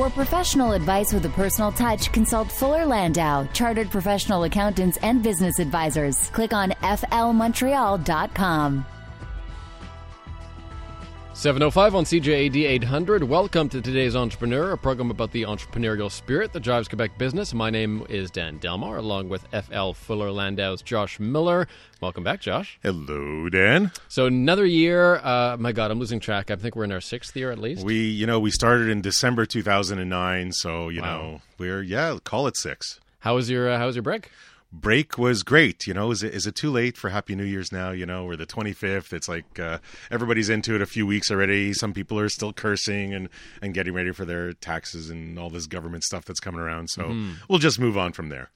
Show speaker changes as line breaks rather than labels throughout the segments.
For professional advice with a personal touch, consult Fuller Landau, chartered professional accountants and business advisors. Click on flmontreal.com.
705 on CJAD 800. Welcome to today's Entrepreneur, a program about the entrepreneurial spirit that drives Quebec business. My name is Dan Delmar, along with FL Fuller Landau's Josh Miller. Welcome back, Josh.
Hello, Dan.
So another year. Uh, my God, I'm losing track. I think we're in our sixth year at least.
We, you know, we started in December 2009, so you wow. know we're yeah, call it six.
How was your uh, How was your break?
Break was great. You know, is it is it too late for Happy New Year's now? You know, we're the 25th. It's like uh, everybody's into it a few weeks already. Some people are still cursing and and getting ready for their taxes and all this government stuff that's coming around. So mm-hmm. we'll just move on from there.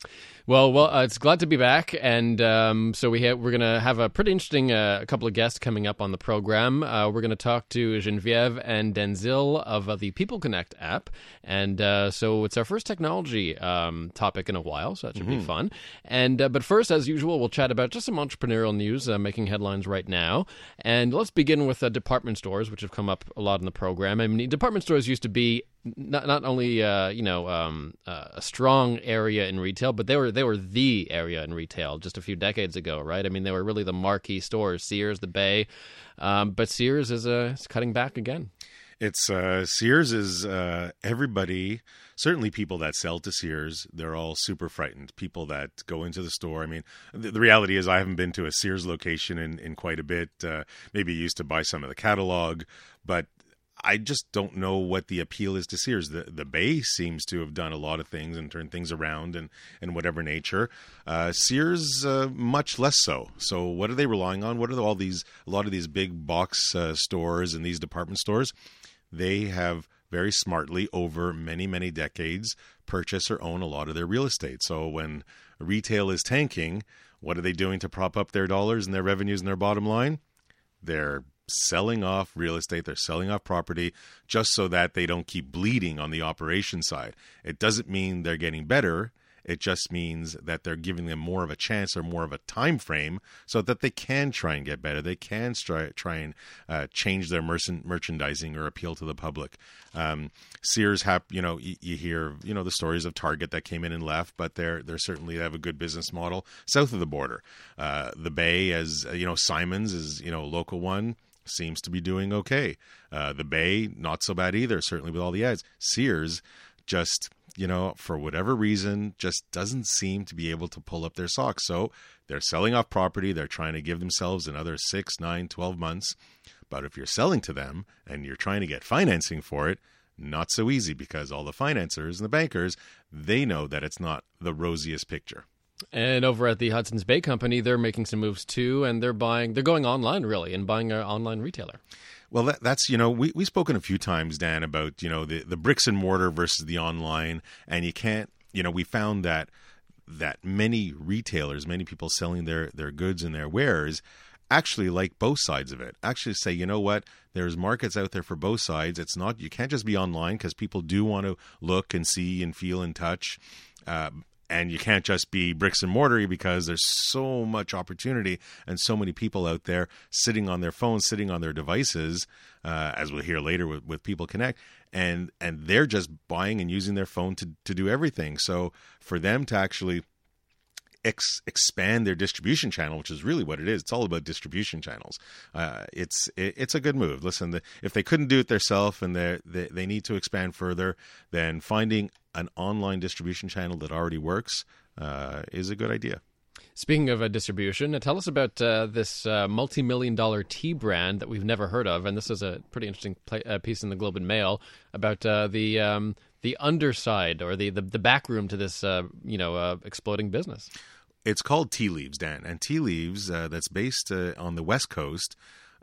Well, well, uh, it's glad to be back, and um, so we we're going to have a pretty interesting uh, couple of guests coming up on the program. Uh, we're going to talk to Jenviev and Denzil of uh, the People Connect app, and uh, so it's our first technology um, topic in a while, so that should mm-hmm. be fun. And uh, but first, as usual, we'll chat about just some entrepreneurial news making headlines right now, and let's begin with department stores, which have come up a lot in the program. I mean, department stores used to be not not only uh, you know um, uh, a strong area in retail, but they were they were the area in retail just a few decades ago, right? I mean, they were really the marquee stores, Sears, the Bay, um, but Sears is, uh, cutting back again.
It's uh, Sears is uh, everybody. Certainly, people that sell to Sears, they're all super frightened. People that go into the store. I mean, the, the reality is, I haven't been to a Sears location in, in quite a bit. Uh, maybe used to buy some of the catalog, but I just don't know what the appeal is to Sears. The the Bay seems to have done a lot of things and turned things around and and whatever nature. Uh, Sears uh, much less so. So what are they relying on? What are all these a lot of these big box uh, stores and these department stores? They have very smartly over many many decades purchase or own a lot of their real estate. So when retail is tanking, what are they doing to prop up their dollars and their revenues and their bottom line? They're selling off real estate, they're selling off property just so that they don't keep bleeding on the operation side. It doesn't mean they're getting better. It just means that they're giving them more of a chance or more of a time frame so that they can try and get better. They can try, try and uh, change their merchandising or appeal to the public. Um, Sears you know, you, you, hear, you know, the stories of Target that came in and left, but they're they're certainly have a good business model south of the border. Uh, the Bay, as you know, Simons is you know a local one seems to be doing okay. Uh, the Bay, not so bad either, certainly with all the ads. Sears, just, you know, for whatever reason, just doesn't seem to be able to pull up their socks. So they're selling off property. They're trying to give themselves another six, nine, 12 months. But if you're selling to them and you're trying to get financing for it, not so easy because all the financiers and the bankers, they know that it's not the rosiest picture.
And over at the Hudson's Bay Company, they're making some moves too, and they're buying, they're going online really and buying an online retailer.
Well, that, that's you know we we've spoken a few times, Dan, about you know the the bricks and mortar versus the online, and you can't you know we found that that many retailers, many people selling their their goods and their wares actually like both sides of it. Actually say, you know what, there's markets out there for both sides. It's not you can't just be online because people do want to look and see and feel and touch. Uh, and you can't just be bricks and mortar because there's so much opportunity and so many people out there sitting on their phones, sitting on their devices, uh, as we'll hear later with, with People Connect, and and they're just buying and using their phone to to do everything. So for them to actually ex- expand their distribution channel, which is really what it is. It's all about distribution channels. Uh, it's it, it's a good move. Listen, the, if they couldn't do it themselves and they they need to expand further, then finding an online distribution channel that already works uh, is a good idea.
Speaking of uh, distribution, uh, tell us about uh, this uh, multi-million dollar tea brand that we've never heard of, and this is a pretty interesting play, uh, piece in the Globe and Mail about uh, the um, the underside or the, the, the back room to this you know exploding business.
It's called Tea Leaves, Dan, and Tea Leaves that's based on the West Coast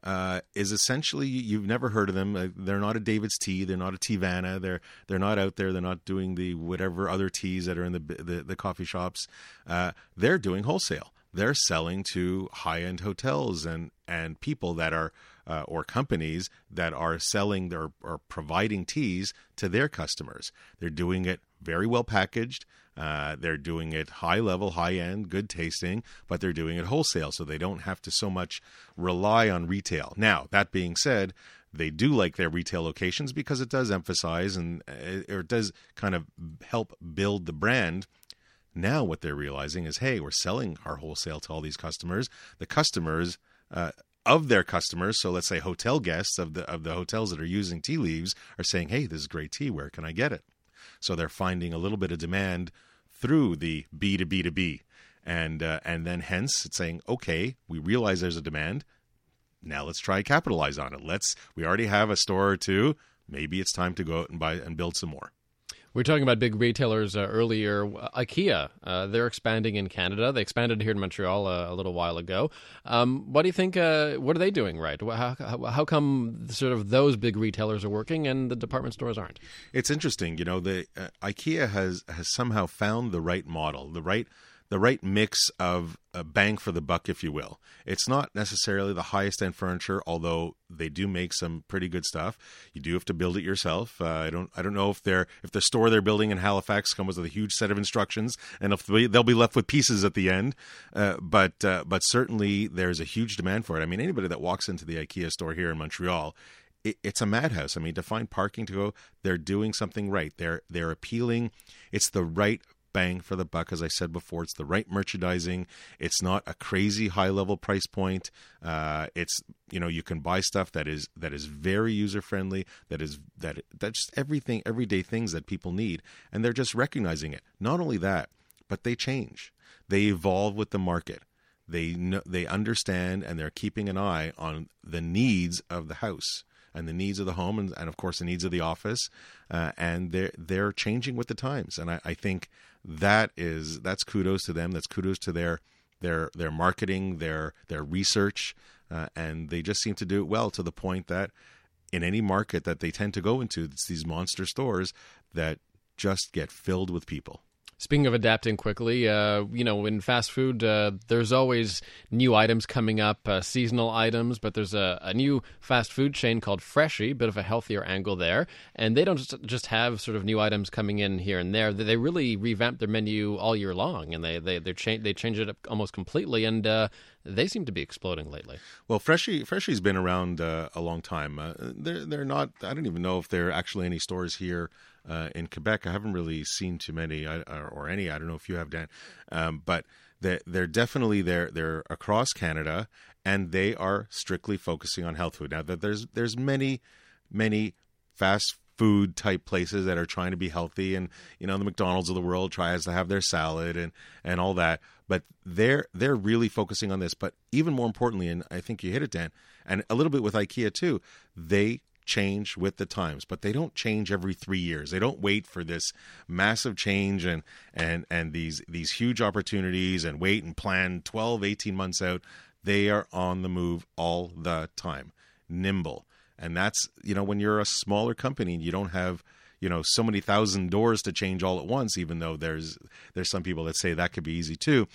uh, is essentially you've never heard of them. Uh, they're not a David's Tea. They're not a Teavana. They're they're not out there. They're not doing the whatever other teas that are in the the, the coffee shops. Uh, they're doing wholesale. They're selling to high end hotels and and people that are uh, or companies that are selling their or providing teas to their customers. They're doing it very well packaged. Uh, they're doing it high level, high end, good tasting, but they're doing it wholesale, so they don't have to so much rely on retail. Now, that being said, they do like their retail locations because it does emphasize and uh, or it does kind of help build the brand. Now, what they're realizing is, hey, we're selling our wholesale to all these customers. The customers uh, of their customers, so let's say hotel guests of the of the hotels that are using tea leaves, are saying, hey, this is great tea. Where can I get it? So they're finding a little bit of demand through the B to B to B, and uh, and then hence it's saying, okay, we realize there's a demand. Now let's try capitalize on it. Let's we already have a store or two. Maybe it's time to go out and buy and build some more.
We were talking about big retailers uh, earlier. IKEA, uh, they're expanding in Canada. They expanded here in Montreal uh, a little while ago. Um, what do you think? Uh, what are they doing right? How, how, how, come sort of those big retailers are working and the department stores aren't?
It's interesting. You know, the uh, IKEA has has somehow found the right model, the right the right mix of a bang for the buck, if you will. It's not necessarily the highest end furniture, although they do make some pretty good stuff. You do have to build it yourself. Uh, I don't I don't know if they're if the store they're building in Halifax comes with a huge set of instructions, and if they'll be left with pieces at the end. Uh, but uh, but certainly there's a huge demand for it. I mean, anybody that walks into the IKEA store here in Montreal it's a madhouse. I mean, to find parking to go, they're doing something right. They're they're appealing. It's the right bang for the buck. As I said before, it's the right merchandising. It's not a crazy high level price point. Uh, it's you know you can buy stuff that is that is very user friendly. That is that that's just everything everyday things that people need, and they're just recognizing it. Not only that, but they change. They evolve with the market. They know, they understand and they're keeping an eye on the needs of the house and the needs of the home and, and of course the needs of the office uh, and they're they're changing with the times and I, I think that is that's kudos to them. That's kudos to their their their marketing, their their research, uh, and they just seem to do it well to the point that in any market that they tend to go into, it's these monster stores that just get filled with people.
Speaking of adapting quickly, uh, you know, in fast food, uh, there's always new items coming up, uh, seasonal items, but there's a, a, new fast food chain called Freshii, bit of a healthier angle there. And they don't just, just have sort of new items coming in here and there. They really revamp their menu all year long, and they they they, cha- they change it up almost completely. And uh, they seem to be exploding lately.
Well, Freshii Freshii's been around uh, a long time. Uh, they're they're not. I don't even know if there are actually any stores here uh, in Quebec. I haven't really seen too many or any. I don't know if you have, Dan, um, but they're, they're definitely there. They're across Canada, and they are strictly focusing on health food. Now, that there's there's many many fast food type places that are trying to be healthy and you know the McDonald's of the world tries to have their salad and and all that but they're they're really focusing on this but even more importantly and I think you hit it Dan and a little bit with IKEA too they change with the times, but they don't change every three years. They don't wait for this massive change and and and these these huge opportunities and wait and plan 12, 18 months out. They are on the move all the time, nimble. And that's you know when you're a smaller company and you don't have you know so many thousand doors to change all at once even though there's there's some people that say that could be easy too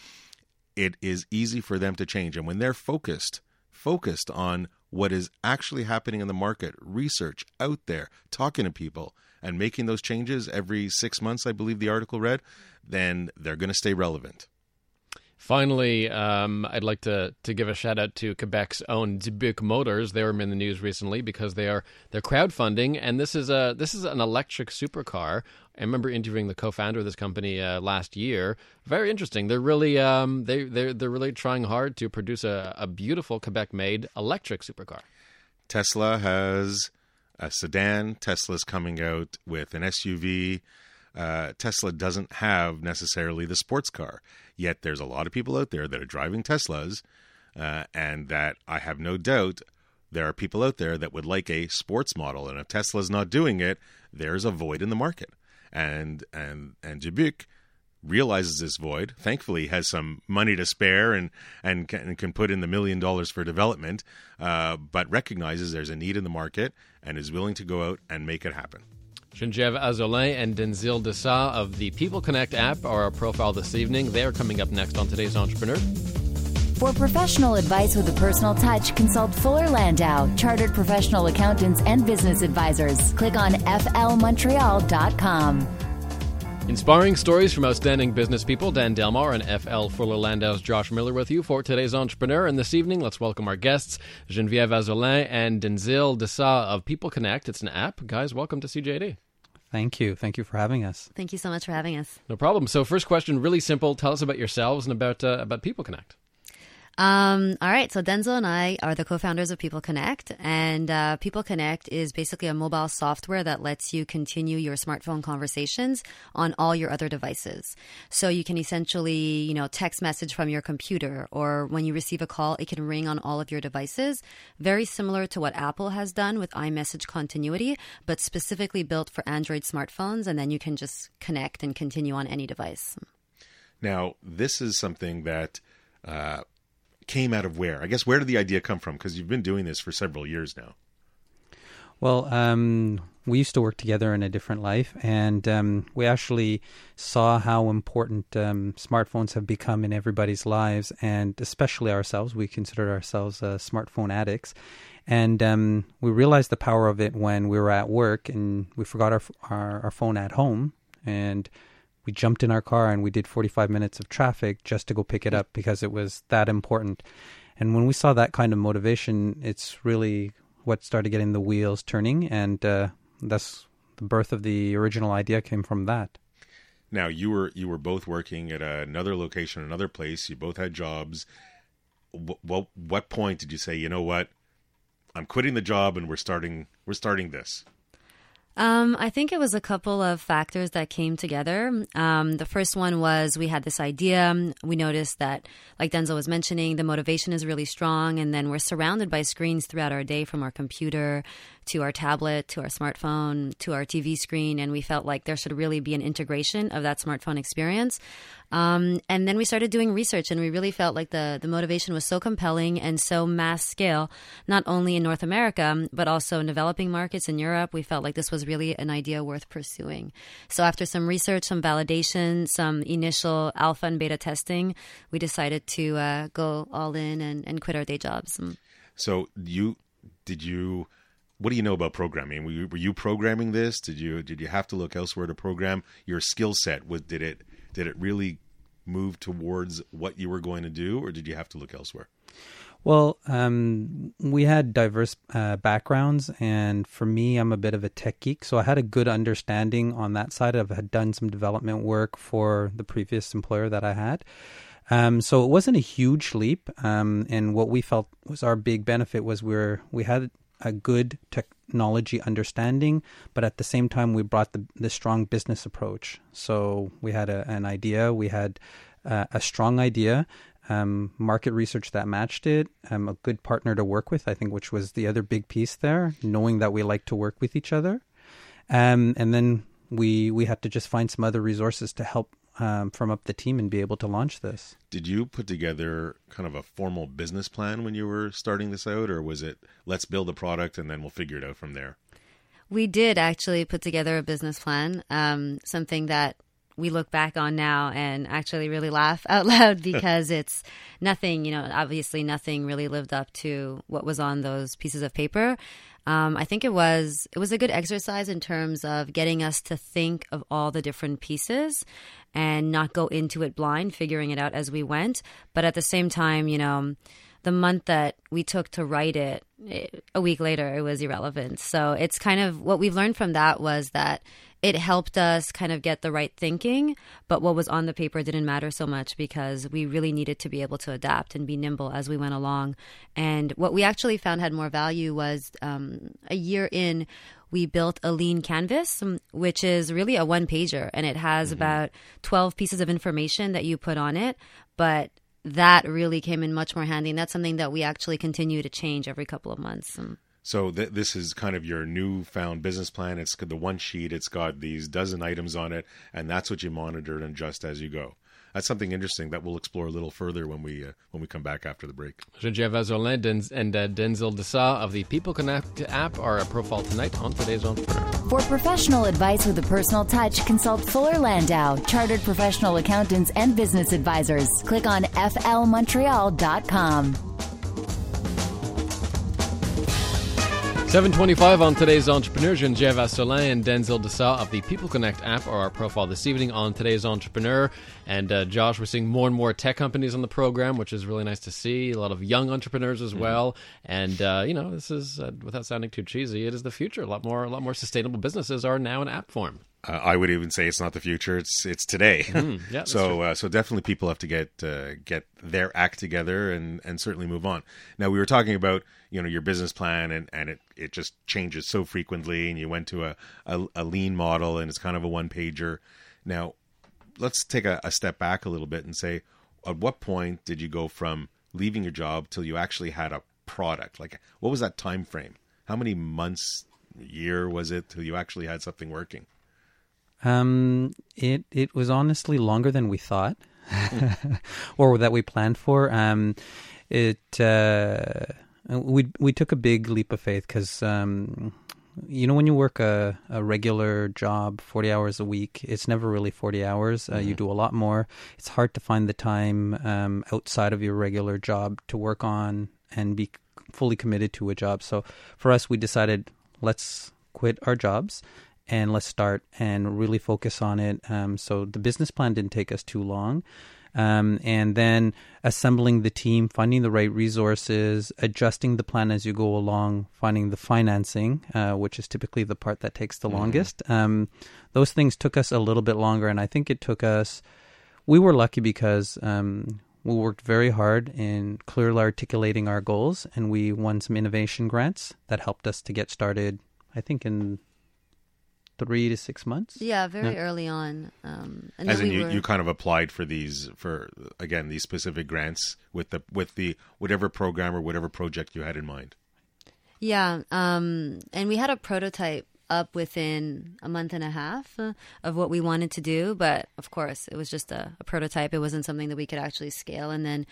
it is easy for them to change and when they're focused focused on what is actually happening in the market, research out there, talking to people, and making those changes every six months, I believe the article read, then they're going to stay relevant.
Finally, um, I'd like to, to give a shout out to Quebec's own Dubuc Motors. They were in the news recently because they are they're crowdfunding, and this is a this is an electric supercar. I remember interviewing the co-founder of this company uh, last year. Very interesting. They're really um, they they're they're really trying hard to produce a, a beautiful Quebec-made electric supercar.
Tesla has a sedan. Tesla's coming out with an SUV. Uh, Tesla doesn't have necessarily the sports car. Yet there's a lot of people out there that are driving Teslas, uh, and that I have no doubt there are people out there that would like a sports model. And if Tesla's not doing it, there's a void in the market. And and and Dubuc realizes this void. Thankfully, has some money to spare and and can, and can put in the million dollars for development, uh, but recognizes there's a need in the market and is willing to go out and make it happen.
Jenviev Azzolin and Denzil D'Sa of the People Connect app are our profile this evening. They are coming up next on today's Entrepreneur.
For professional advice with a personal touch, consult Fuller Landau, chartered professional accountants and business advisors. Click on flmontreal.com.
Inspiring stories from outstanding business people. Dan Delmar and FL Fuller Landau's Josh Miller with you for today's entrepreneur. And this evening, let's welcome our guests, Jenviev Azzolin and Denzil D'Sa of People Connect. It's an app. Guys, welcome to CJAD.
Thank you. Thank you for having us.
Thank you so much for having us.
No problem. So, first question, really simple. Tell us about yourselves and about uh, about People Connect.
Um, all right, so Denzil and I are the co-founders of People Connect, and uh, People Connect is basically a mobile software that lets you continue your smartphone conversations on all your other devices. So you can essentially, you know, text message from your computer, or when you receive a call, it can ring on all of your devices. Very similar to what Apple has done with iMessage continuity, but specifically built for Android smartphones, and then you can just connect and continue on any device.
Now, this is something that. Uh, came out of where? I guess where did the idea come from? Because you've been doing this for several years now.
Well, um, we used to work together in a different life, and um, we actually saw how important um, smartphones have become in everybody's lives, and especially ourselves. We considered ourselves uh, smartphone addicts, and um, we realized the power of it when we were at work and we forgot our, our, our phone at home, and we jumped in our car and we did 45 minutes of traffic just to go pick it up because it was that important. And when we saw that kind of motivation, it's really what started getting the wheels turning, and uh, that's the birth of the original idea came from that.
Now you were you were both working at another location, another place. You both had jobs. What, what what point did you say, you know what, I'm quitting the job and we're starting we're starting this?
Um, I think it was a couple of factors that came together. Um, the first one was we had this idea. We noticed that, like Denzil was mentioning, the motivation is really strong, and then we're surrounded by screens throughout our day from our computer to our tablet to our smartphone to our TV screen, and we felt like there should really be an integration of that smartphone experience. Um, and then we started doing research, and we really felt like the the motivation was so compelling and so mass scale, not only in North America but also in developing markets in Europe. We felt like this was really an idea worth pursuing. So after some research, some validation, some initial alpha and beta testing, we decided to uh, go all in and, and quit our day jobs.
So you did you what do you know about programming? Were you, were you programming this? Did you did you have to look elsewhere to program your skill set? Was did it did it really move towards what you were going to do, or did you have to look elsewhere?
Well, um, we had diverse uh, backgrounds, and for me, I'm a bit of a tech geek, so I had a good understanding on that side. I've had done some development work for the previous employer that I had. Um, so it wasn't a huge leap, um, and what we felt was our big benefit was we were, we had a good technology understanding, but at the same time, we brought the, the strong business approach. So we had a, an idea, we had uh, a strong idea, um, market research that matched it, um, a good partner to work with, I think, which was the other big piece there, knowing that we like to work with each other. Um, and then we we had to just find some other resources to help um, from up the team and be able to launch this.
Did you put together kind of a formal business plan when you were starting this out, or was it let's build a product and then we'll figure it out from there?
We did actually put together a business plan, um, something that we look back on now and actually really laugh out loud because it's nothing, you know, obviously nothing really lived up to what was on those pieces of paper. Um, I think it was it was a good exercise in terms of getting us to think of all the different pieces and not go into it blind, figuring it out as we went. But at the same time, you know, the month that we took to write it, it, a week later, it was irrelevant. So it's kind of what we've learned from that was that it helped us kind of get the right thinking, but what was on the paper didn't matter so much because we really needed to be able to adapt and be nimble as we went along. And what we actually found had more value was um, a year in, we built a lean canvas, um, which is really a one pager and it has mm-hmm. about 12 pieces of information that you put on it. But that really came in much more handy. And that's something that we actually continue to change every couple of months.
So th- this is kind of your newfound business plan. It's the one sheet. It's got these dozen items on it, and that's what you monitor and adjust as you go. That's something interesting that we'll explore a little further when we uh, when we come back after the break.
Jenviev Azzolin and uh, Denzil D'Sa of the People Connect app are a profile tonight on today's Entrepreneur.
For professional advice with a personal touch, consult Fuller Landau, chartered professional accountants and business advisors. Click on flmontreal.com.
725 on today's Entrepreneur. Jenviev Azzolin and Denzil D'Sa of the People Connect app are our profile this evening on today's Entrepreneur. And uh, Josh, we're seeing more and more tech companies on the program, which is really nice to see. A lot of young entrepreneurs as well. And uh, you know, this is uh, without sounding too cheesy, it is the future. A lot more, a lot more sustainable businesses are now in app form.
Uh, I would even say it's not the future; it's it's today.
Mm, yeah,
so uh, so definitely people have to get uh, get their act together and and certainly move on. Now we were talking about you know your business plan and and it it just changes so frequently, and you went to a a, a lean model and it's kind of a one pager. Now let's take a, a step back a little bit and say, at what point did you go from leaving your job till you actually had a product? Like what was that time frame? How many months, year was it till you actually had something working?
Um, it it was honestly longer than we thought, or that we planned for. Um, it uh, we we took a big leap of faith because um, you know when you work a, a regular job, forty hours a week, it's never really forty hours. Uh, You do a lot more. It's hard to find the time um, outside of your regular job to work on and be fully committed to a job. So for us, we decided let's quit our jobs and let's start and really focus on it. Um, so the business plan didn't take us too long. Um, and then assembling the team, finding the right resources, adjusting the plan as you go along, finding the financing, uh, which is typically the part that takes the longest. Um, those things took us a little bit longer, and I think it took us. We were lucky because um, we worked very hard in clearly articulating our goals, and we won some innovation grants that helped us to get started. I think in three to six months.
Yeah, very early on. Um, and
As
then
in,
we
you,
were,
you kind of applied for these for again these specific grants with the with the whatever program or whatever project you had in mind.
Yeah, um, and we had a prototype up within a month and a half uh, of what we wanted to do, but of course, it was just a, a prototype. It wasn't something that we could actually scale. And then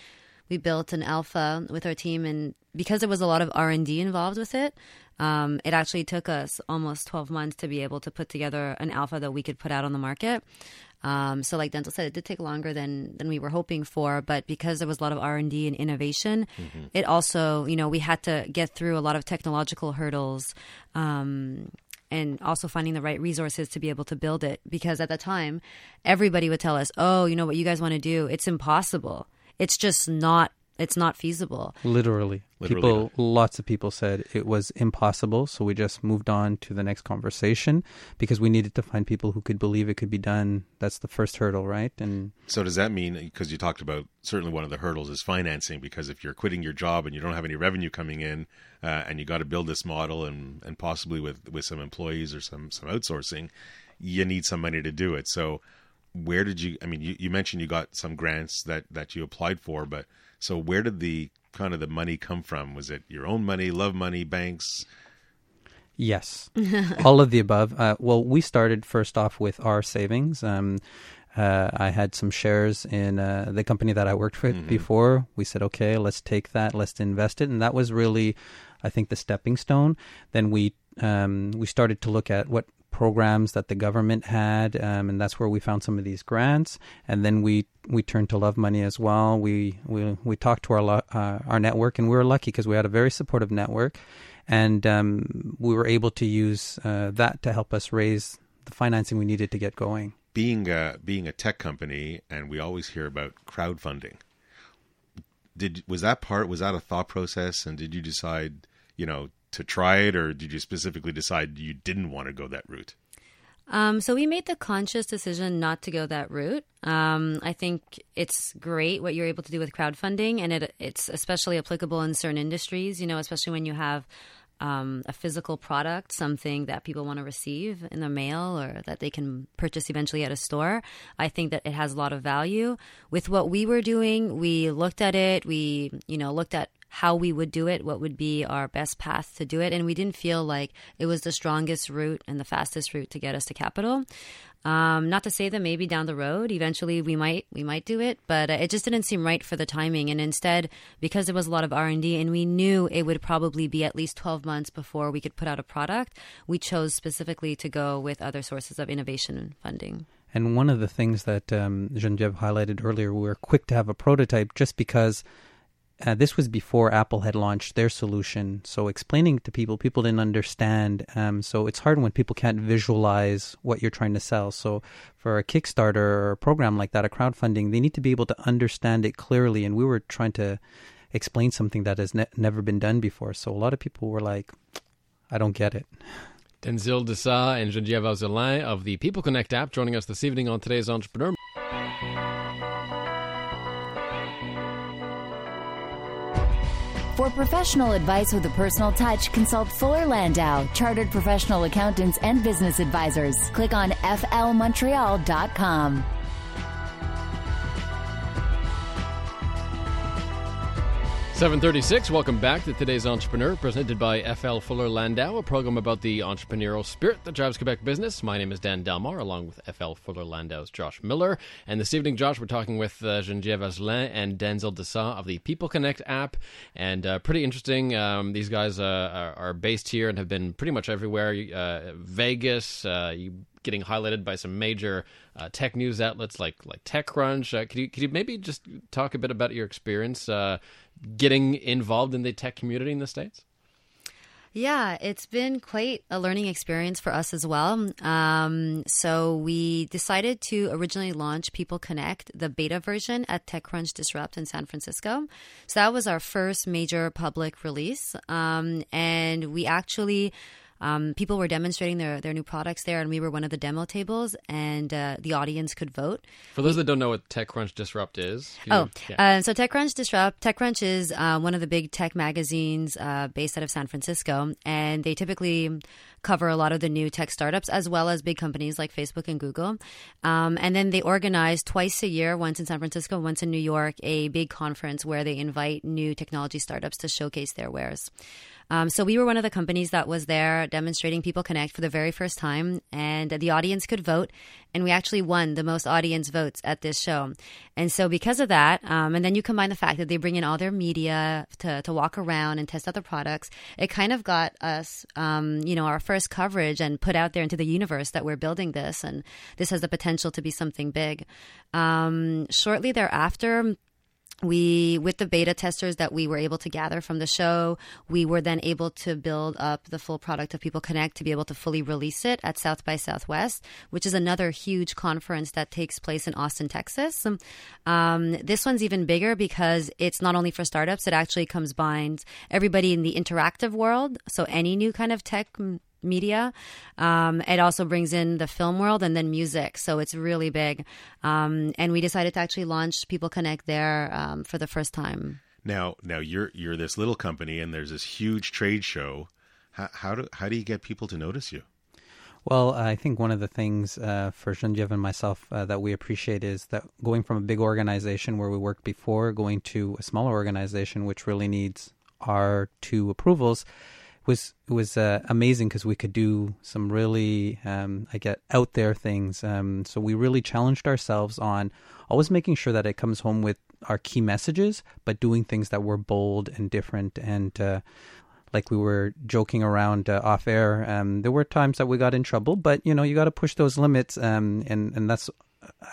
we built an alpha with our team, and because there was a lot of R and D involved with it, um, it actually took us almost twelve months to be able to put together an alpha that we could put out on the market. Um, so, like Denzil said, it did take longer than than we were hoping for, but because there was a lot of R and D and innovation, it also, you know, we had to get through a lot of technological hurdles. Um, and also finding the right resources to be able to build it because at the time everybody would tell us oh you know what you guys want to do it's impossible it's just not it's not feasible
Literally.
Literally
people lots of people said it was impossible, so we just moved on to the next conversation because we needed to find people who could believe it could be done. That's the first hurdle, right? And
So does that mean because you talked about certainly one of the hurdles is financing because if you're quitting your job and you don't have any revenue coming in uh, and you got to build this model and and possibly with with some employees or some some outsourcing, you need some money to do it. So where did you? I mean, you, you mentioned you got some grants that that you applied for, but so where did the kind of the money come from? Was it your own money, love money, banks?
Yes, all of the above. Uh, well, we started first off with our savings. Um, uh, I had some shares in uh, the company that I worked with before. We said, okay, let's take that, let's invest it, and that was really, I think, the stepping stone. Then we um, we started to look at what programs that the government had, um, and that's where we found some of these grants. And then we we turned to Love Money as well. We we we talked to our uh, our network, and we were lucky because we had a very supportive network, and um, we were able to use uh, that to help us raise the financing we needed to get going.
being a being a tech company, and we always hear about crowdfunding. Did was that part? Was that a thought process? And did you decide, you know, to try it, or did you specifically decide you didn't want to go that route?
Um, so we made the conscious decision not to go that route. Um, I think it's great what you're able to do with crowdfunding, and it, it's especially applicable in certain industries. You know, especially when you have um, a physical product, something that people want to receive in the mail or that they can purchase eventually at a store. I think that it has a lot of value. With what we were doing, we looked at it. We, you know, looked at how we would do it, what would be our best path to do it, and we didn't feel like it was the strongest route and the fastest route to get us to capital. Um, not to say that maybe down the road, eventually we might we might do it, but uh, it just didn't seem right for the timing. And instead, because there was a lot of R and D, and we knew it would probably be at least twelve months before we could put out a product, we chose specifically to go with other sources of innovation funding.
And one of the things that um, Jenviev highlighted earlier, we were quick to have a prototype just because uh, this was before Apple had launched their solution. So explaining to people, people didn't understand. Um, so it's hard when people can't visualize what you're trying to sell. So for a Kickstarter or a program like that, a crowdfunding, they need to be able to understand it clearly. And we were trying to explain something that has ne- never been done before. So a lot of people were like, I don't get it.
Denzil D'Sa and Jenviev Azzolin of the People Connect app joining us this evening on today's Entrepreneur.
For professional advice with a personal touch, consult Fuller Landau, Chartered Professional Accountants and Business Advisors. Click on flmontreal.com.
736, welcome back to today's Entrepreneur, presented by FL Fuller Landau, a program about the entrepreneurial spirit that drives Quebec business. My name is Dan Delmar, along with FL Fuller Landau's Josh Miller. And this evening, Josh, we're talking with uh, Jenviev Azzolin and Denzil D'Sa of the People Connect app. And uh, pretty interesting. Um, these guys uh, are, are, based here and have been pretty much everywhere. Uh, Vegas, uh, you getting highlighted by some major uh, tech news outlets like like TechCrunch. Uh, could you could you maybe just talk a bit about your experience uh, getting involved in the tech community in the states?
Yeah, it's been quite a learning experience for us as well. Um, so we decided to originally launch People Connect, the beta version, at TechCrunch Disrupt in San Francisco. So that was our first major public release, um, and we actually um, people were demonstrating their, their new products there, and we were one of the demo tables, and uh, the audience could vote.
For those that don't know what TechCrunch Disrupt is,
oh, yeah. uh, so TechCrunch Disrupt, TechCrunch is uh, one of the big tech magazines uh, based out of San Francisco, and they typically cover a lot of the new tech startups as well as big companies like Facebook and Google. Um, and then they organize twice a year, once in San Francisco, once in New York, a big conference where they invite new technology startups to showcase their wares. Um, so we were one of the companies that was there demonstrating People Connect for the very first time, and the audience could vote, and we actually won the most audience votes at this show. And so because of that, um, and then you combine the fact that they bring in all their media to, to walk around and test out the products, it kind of got us, um, you know, our first coverage and put out there into the universe that we're building this, and this has the potential to be something big. Um, shortly thereafter, we with the beta testers that we were able to gather from the show we were then able to build up the full product of people connect to be able to fully release it at south by southwest which is another huge conference that takes place in austin texas. Um, this one's even bigger because it's not only for startups it actually combines everybody in the interactive world so any new kind of tech media. Um, it also brings in the film world and then music, so it's really big. Um, and we decided to actually launch People Connect there um, for the first time.
Now, now you're you're this little company, and there's this huge trade show. How, how do how do you get people to notice you?
Well, I think one of the things uh, for Jenviev and myself uh, that we appreciate is that going from a big organization where we worked before, going to a smaller organization which really needs our two approvals, was was uh, amazing because we could do some really um, I get out there things. Um, so we really challenged ourselves on always making sure that it comes home with our key messages, but doing things that were bold and different. And uh, like we were joking around uh, off air, um, there were times that we got in trouble, but you know you got to push those limits, um, and and that's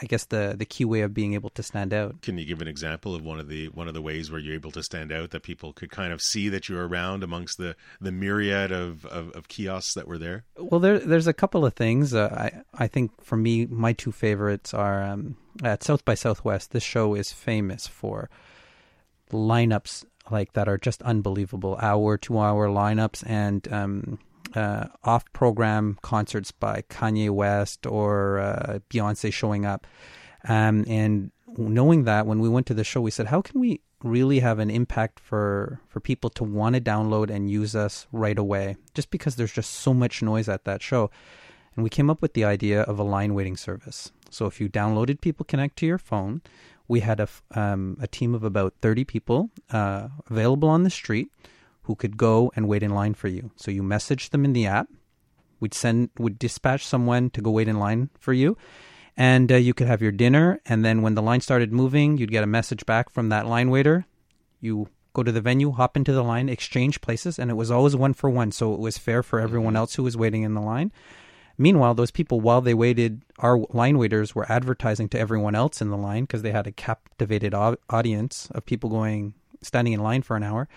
I guess the the key way of being able to stand out.
Can you give an example of one of the one of the ways where you're able to stand out that people could kind of see that you're around amongst the the myriad of, of, of kiosks that were there?
Well, there there's a couple of things. Uh, I I think for me, my two favorites are um, at South by Southwest. This show is famous for lineups like that are just unbelievable hour two hour lineups and um, uh, off program concerts by Kanye West or uh, Beyonce showing up. Um, and knowing that when we went to the show, we said, how can we really have an impact for, for people to want to download and use us right away? Just because there's just so much noise at that show. And we came up with the idea of a line waiting service. So if you downloaded People Connect to your phone, we had a, um, a team of about 30 people uh, available on the street who could go and wait in line for you. So you message them in the app. We'd send, would dispatch someone to go wait in line for you, and uh, you could have your dinner. And then when the line started moving, you'd get a message back from that line waiter. You go to the venue, hop into the line, exchange places, and it was always one for one, so it was fair for everyone else who was waiting in the line. Meanwhile, those people, while they waited, our line waiters were advertising to everyone else in the line because they had a captivated audience of people going standing in line for an hour,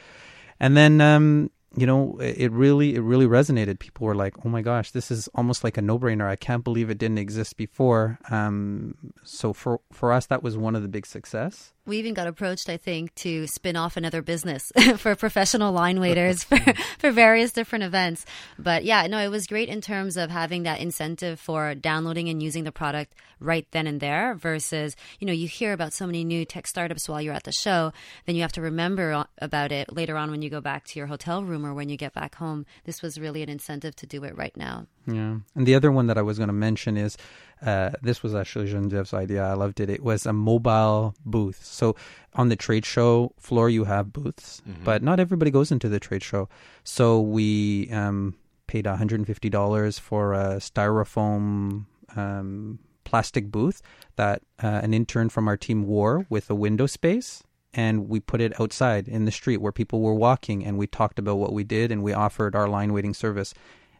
and then um, you know, it really it really resonated. People were like, "Oh my gosh, this is almost like a no brainer. I can't believe it didn't exist before." Um, so for for us, that was one of the big success
we even got approached, I think, to spin off another business for professional line waiters for, for various different events. But yeah, no, it was great in terms of having that incentive for downloading and using the product right then and there versus, you know, you hear about so many new tech startups while you're at the show, then you have to remember about it later on when you go back to your hotel room or when you get back home. This was really an incentive to do it right now.
Yeah. And the other one that I was going to mention is uh, this was actually Jenviev's idea. I loved it. It was a mobile booth. So on the trade show floor, you have booths, mm-hmm. but not everybody goes into the trade show. So we um, paid $150 for a styrofoam um, plastic booth that uh, an intern from our team wore with a window space and we put it outside in the street where people were walking and we talked about what we did and we offered our line waiting service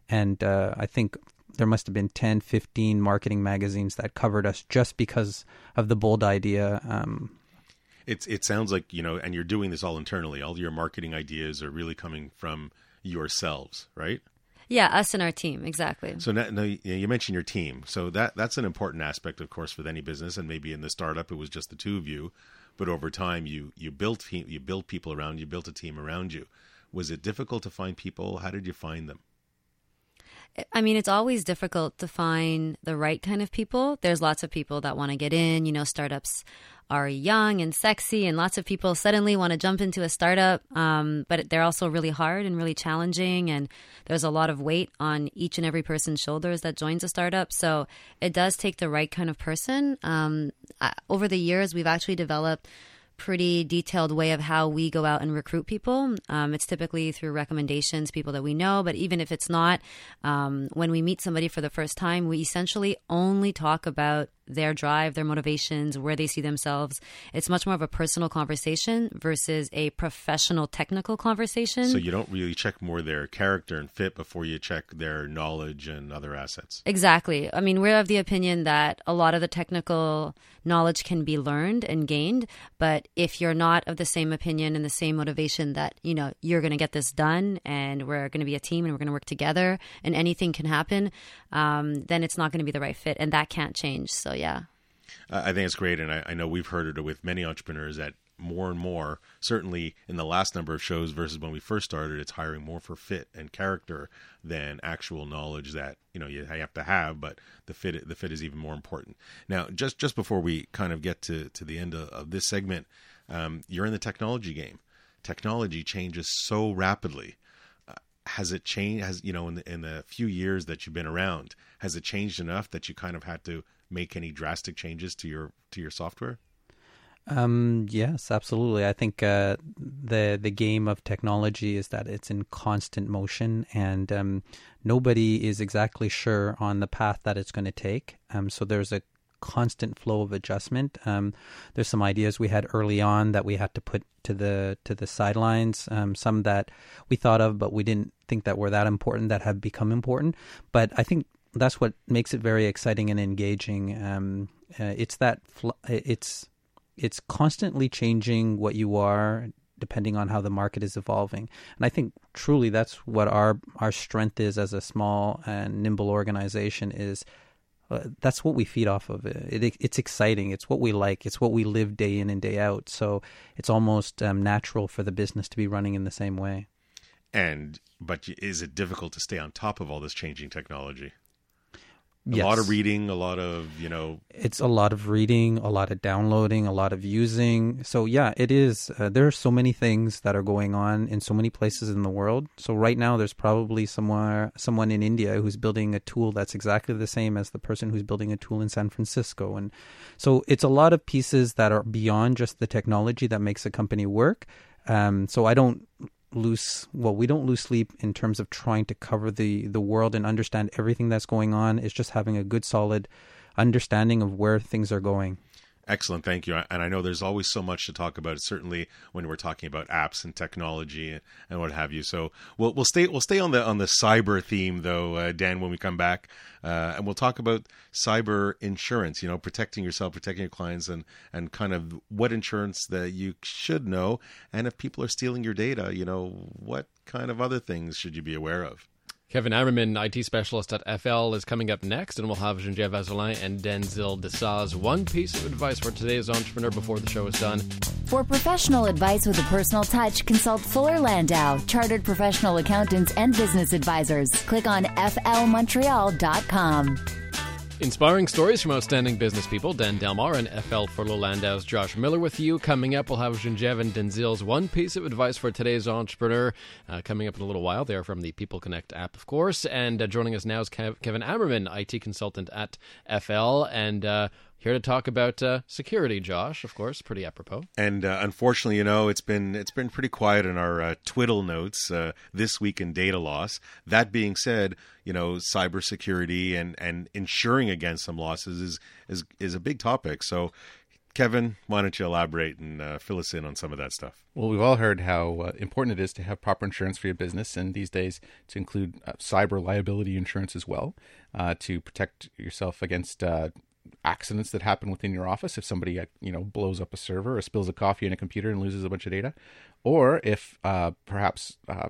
and uh, i think there must have been 10, 15 marketing magazines that covered us just because of the bold idea. Um,
it's it sounds like you know, and you're doing this all internally. All your marketing ideas are really coming from yourselves, right?
Yeah, us and our team, exactly.
So now, now you mentioned your team, so that that's an important aspect, of course, with any business, and maybe in the startup it was just the two of you, but over time you you built you built people around you, built a team around you. Was it difficult to find people? How did you find them?
I mean, it's always difficult to find the right kind of people. There's lots of people that want to get in. You know, startups are young and sexy, and lots of people suddenly want to jump into a startup. Um, but they're also really hard and really challenging, and there's a lot of weight on each and every person's shoulders that joins a startup. So it does take the right kind of person. Um, over the years, we've actually developed pretty detailed way of how we go out and recruit people. Um, it's typically through recommendations, people that we know, but even if it's not, um, when we meet somebody for the first time, we essentially only talk about their drive, their motivations, where they see themselves. It's much more of a personal conversation versus a professional technical conversation.
So you don't really check more their character and fit before you check their knowledge and other assets.
Exactly. I mean, we're of the opinion that a lot of the technical knowledge can be learned and gained, but if you're not of the same opinion and the same motivation that, you know, you're going to get this done and we're going to be a team and we're going to work together and anything can happen, um, then it's not going to be the right fit and that can't change. So yeah.
I think it's great, and I, I, know we've heard it with many entrepreneurs that more and more, certainly in the last number of shows versus when we first started, it's hiring more for fit and character than actual knowledge that you know you have to have. But the fit, the fit is even more important. Now, just just before we kind of get to to the end of, of this segment, um, you're in the technology game. Technology changes so rapidly has it changed has you know in the in the few years that you've been around has it changed enough that you kind of had to make any drastic changes to your to your software?
Um, yes, absolutely. I think uh, the the game of technology is that it's in constant motion, and um, nobody is exactly sure on the path that it's going to take. Um, so there's a constant flow of adjustment. Um, there's some ideas we had early on that we had to put to the to the sidelines. Um, some that we thought of, but we didn't think that were that important that have become important. But I think that's what makes it very exciting and engaging. Um, uh, it's that fl- it's it's constantly changing what you are depending on how the market is evolving. And I think truly that's what our our strength is as a small and nimble organization is. Uh, that's what we feed off of. It, it, it's exciting. It's what we like. It's what we live day in and day out. So it's almost um, natural for the business to be running in the same way.
And but is it difficult to stay on top of all this changing technology? A
yes.
lot of reading, a lot of you know.
It's a lot of reading, a lot of downloading, a lot of using. So yeah, it is. Uh, there are so many things that are going on in so many places in the world. So right now, there's probably somewhere someone in India who's building a tool that's exactly the same as the person who's building a tool in San Francisco, and so it's a lot of pieces that are beyond just the technology that makes a company work. Um, so I don't lose well we don't lose sleep in terms of trying to cover the the world and understand everything that's going on. It's just having a good solid understanding of where things are going
Excellent, thank you. And I know there's always so much to talk about, certainly when we're talking about apps and technology and, what have you. So we'll we'll stay we'll stay on the on the cyber theme though, uh, Dan, when we come back, uh, and we'll talk about cyber insurance. You know, protecting yourself, protecting your clients, and and kind of what insurance that you should know, and if people are stealing your data, you know, what kind of other things should you be aware of?
Kevin Ammerman, IT specialist at FL, is coming up next, and we'll have Jenviev Azzolin and Denzil Desaz. One piece of advice for today's entrepreneur before the show is done.
For professional advice with a personal touch, consult Fuller Landau, chartered professional accountants and business advisors. Click on flmontreal.com.
Inspiring stories from outstanding business people, Dan Delmar and FL Fuller Landau's Josh Miller with you. Coming up, we'll have Jenviev and Denzil's one piece of advice for today's entrepreneur. Uh, coming up in a little while. They are from the People Connect app, of course. And uh, joining us now is Kev- Kevin Ammerman, IT consultant at FL. And uh, here to talk about uh, security, Josh. Of course, pretty apropos.
And uh, unfortunately, you know, it's been it's been pretty quiet in our uh, twiddle notes uh, this week in data loss. That being said, you know, cybersecurity and and insuring against some losses is is is a big topic. So. Kevin, why don't you elaborate and uh, fill us in on some of that stuff?
Well, we've all heard how uh, important it is to have proper insurance for your business, and these days to include uh, cyber liability insurance as well, uh, to protect yourself against uh, accidents that happen within your office. If somebody uh, you know blows up a server or spills a coffee in a computer and loses a bunch of data or if uh, perhaps uh,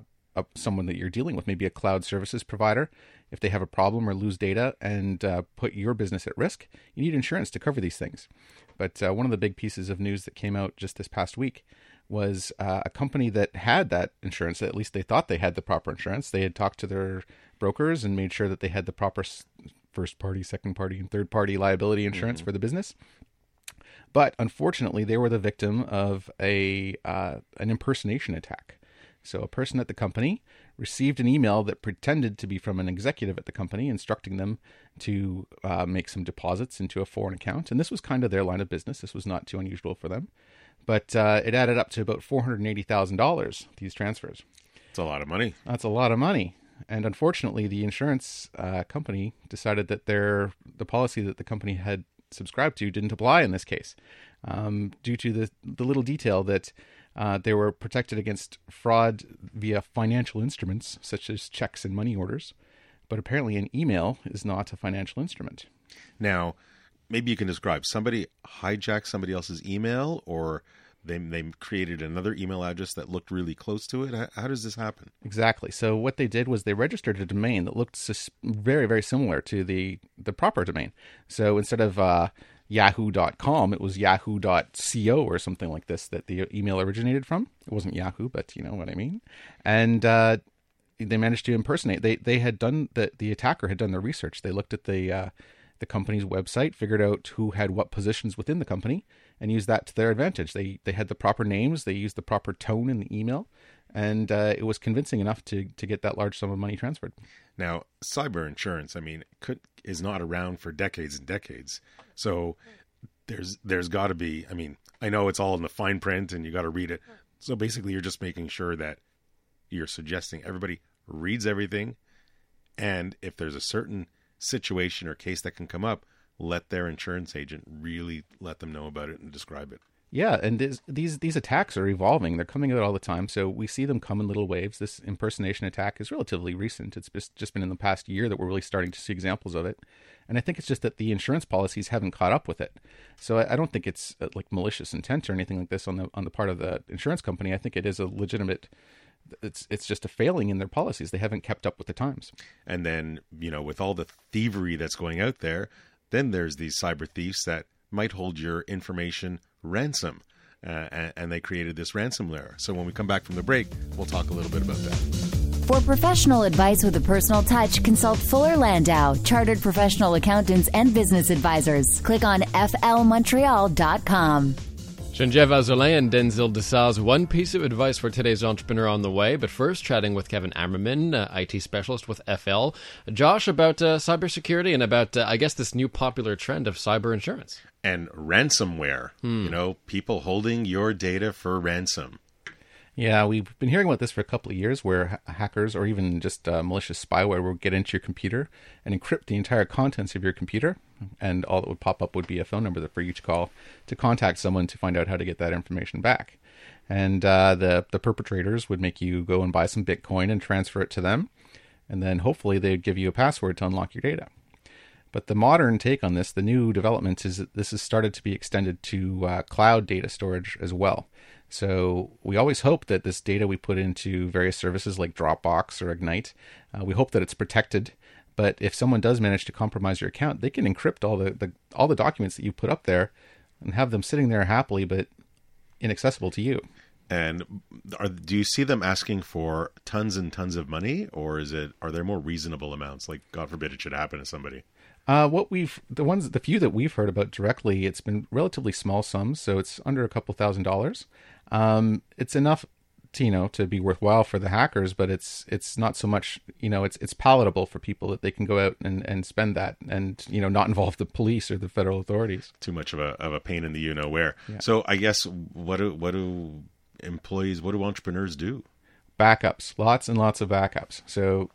someone that you're dealing with maybe a cloud services provider if they have a problem or lose data and uh, put your business at risk you need insurance to cover these things. But uh, one of the big pieces of news that came out just this past week was uh, a company that had that insurance at least they thought they had the proper insurance. They had talked to their brokers and made sure that they had the proper first party, second party, and third party liability insurance mm-hmm. for the business. But unfortunately, they were the victim of a uh, an impersonation attack. So a person at the company received an email that pretended to be from an executive at the company, instructing them to uh, make some deposits into a foreign account. And this was kind of their line of business. This was not too unusual for them, but uh, it added up to about four hundred eighty thousand dollars. These transfers.
It's a lot of money.
That's a lot of money and unfortunately, the insurance uh, company decided that their the policy that the company had subscribed to didn't apply in this case, um, due to the the little detail that uh, they were protected against fraud via financial instruments such as checks and money orders, but apparently an email is not a financial instrument.
Now, maybe you can describe somebody hijacked somebody else's email or they they created another email address that looked really close to it. How, how, does this happen?
Exactly. So what they did was they registered a domain that looked very very similar to the the proper domain. So instead of uh, yahoo.com it was yahoo.co or something like this that the email originated from it wasn't yahoo but you know what i mean and uh, they managed to impersonate they they had done the the attacker had done their research they looked at the uh, the company's website figured out who had what positions within the company and used that to their advantage. They they had the proper names, they used the proper tone in the email, and uh, it was convincing enough to to get that large sum of money transferred.
Now, cyber insurance, I mean, could is not around for decades and decades. So there's there's got to be. I mean, I know it's all in the fine print, and you got to read it. So basically, you're just making sure that you're suggesting everybody reads everything, and if there's a certain situation or case that can come up, let their insurance agent really let them know about it and describe it.
Yeah, and this, these these attacks are evolving. They're coming out all the time, so we see them come in little waves. This impersonation attack is relatively recent. It's just just been in the past year that we're really starting to see examples of it, and I think it's just that the insurance policies haven't caught up with it. So I, I don't think it's uh, like malicious intent or anything like this on the on the part of the insurance company. I think it is a legitimate it's it's just a failing in their policies. They haven't kept up with the times.
And then, you know, with all the thievery that's going out there, then there's these cyber thieves that might hold your information ransom. Uh, and, and they created this ransomware. So when we come back from the break, we'll talk a little bit about that.
For professional advice with a personal touch, consult Fuller Landau, chartered professional accountants and business advisors. Click on flmontreal.com.
Jenviev Azzolin and Denzil D'Sa's, one piece of advice for today's entrepreneur on the way. But first, chatting with Kevin Ammerman, uh, IT specialist with FL. Josh, about uh, cybersecurity and about, uh, I guess, this new popular trend of cyber insurance.
And ransomware. Hmm. You know, people holding your data for ransom.
Yeah, we've been hearing about this for a couple of years where ha- hackers or even just uh, malicious spyware will get into your computer and encrypt the entire contents of your computer. And all that would pop up would be a phone number for you to call to contact someone to find out how to get that information back. And uh, the, the perpetrators would make you go and buy some Bitcoin and transfer it to them. And then hopefully they'd give you a password to unlock your data. But the modern take on this, the new development, is that this has started to be extended to uh, cloud data storage as well. So we always hope that this data we put into various services like Dropbox or Ignite, uh, we hope that it's protected. But if someone does manage to compromise your account, they can encrypt all the, the all the documents that you put up there and have them sitting there happily but inaccessible to you.
And are, do you see them asking for tons and tons of money, or is it are there more reasonable amounts? Like, God forbid it should happen to somebody.
Uh, what we've the ones the few that we've heard about directly, it's been relatively small sums, so it's under a couple thousand dollars. Um, it's enough, to, you know, to be worthwhile for the hackers, but it's it's not so much, you know, it's it's palatable for people that they can go out and, and spend that and you know not involve the police or the federal authorities.
Too much of a of a pain in the you know where. Yeah. So I guess what do what do employees, what do entrepreneurs do?
Backups, lots and lots of backups. So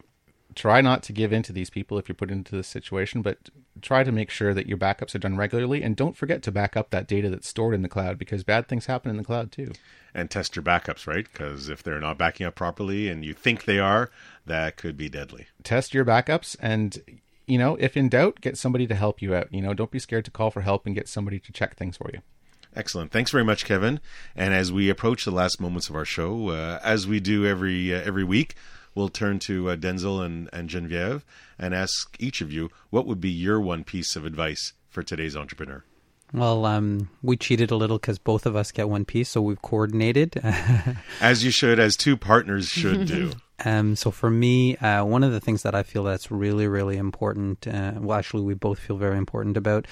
try not to give in to these people if you're put into this situation, but try to make sure that your backups are done regularly and don't forget to back up that data that's stored in the cloud because bad things happen in the cloud too.
And test your backups, right? Because if they're not backing up properly and you think they are, that could be deadly.
Test your backups and you know, if in doubt, get somebody to help you out. You know, don't be scared to call for help and get somebody to check things for you.
Excellent. Thanks very much, Kevin. And as we approach the last moments of our show, uh, as we do every uh, every week, we'll turn to uh, Denzil and, and Jenviev and ask each of you what would be your one piece of advice for today's entrepreneur.
Well, um, we cheated a little because both of us get one piece, so we've coordinated.
as you should, as two partners should do.
Um, so for me, uh, one of the things that I feel that's really, really important, uh, well, actually, we both feel very important about,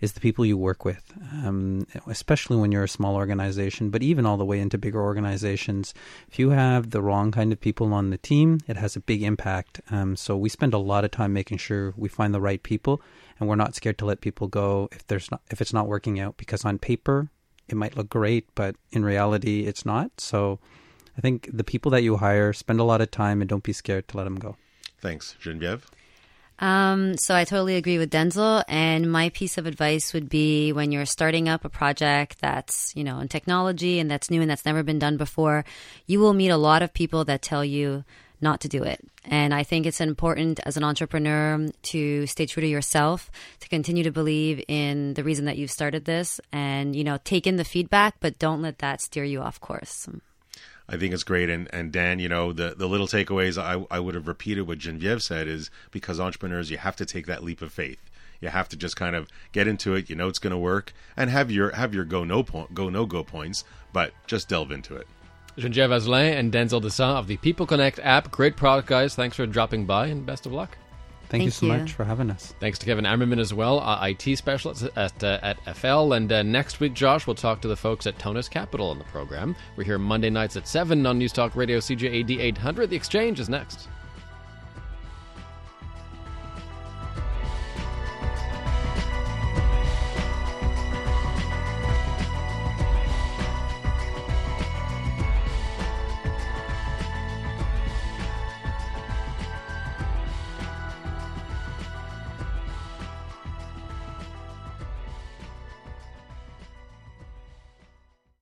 is the people you work with, um, especially when you're a small organization, but even all the way into bigger organizations. If you have the wrong kind of people on the team, it has a big impact. Um, so we spend a lot of time making sure we find the right people, and we're not scared to let people go if there's not if it's not working out because on paper it might look great, but in reality it's not. So I think the people that you hire spend a lot of time and don't be scared to let them go.
Thanks, Jenviev.
Um, so I totally agree with Denzil. And my piece of advice would be when you're starting up a project that's, you know, in technology and that's new and that's never been done before, you will meet a lot of people that tell you not to do it. And I think it's important as an entrepreneur to stay true to yourself, to continue to believe in the reason that you've started this and, you know, take in the feedback, but don't let that steer you off course.
I think it's great. And and Dan, you know, the the little takeaways I I would have repeated what Jenviev said is because entrepreneurs, you have to take that leap of faith. You have to just kind of get into it. You know it's going to work, and have your have your go no point go no go points, but just delve into it.
Jenviev Azzolin and Denzil Desan of the People Connect app. Great product, guys. Thanks for dropping by, and best of luck.
Thank, Thank you so you. much for having us.
Thanks to Kevin Ammerman as well, uh, IT specialist at, uh, at FL. And uh, next week, Josh, we'll talk to the folks at Tonus Capital on the program. We're here Monday nights at 7 on News Talk Radio CJAD 800. The Exchange is next.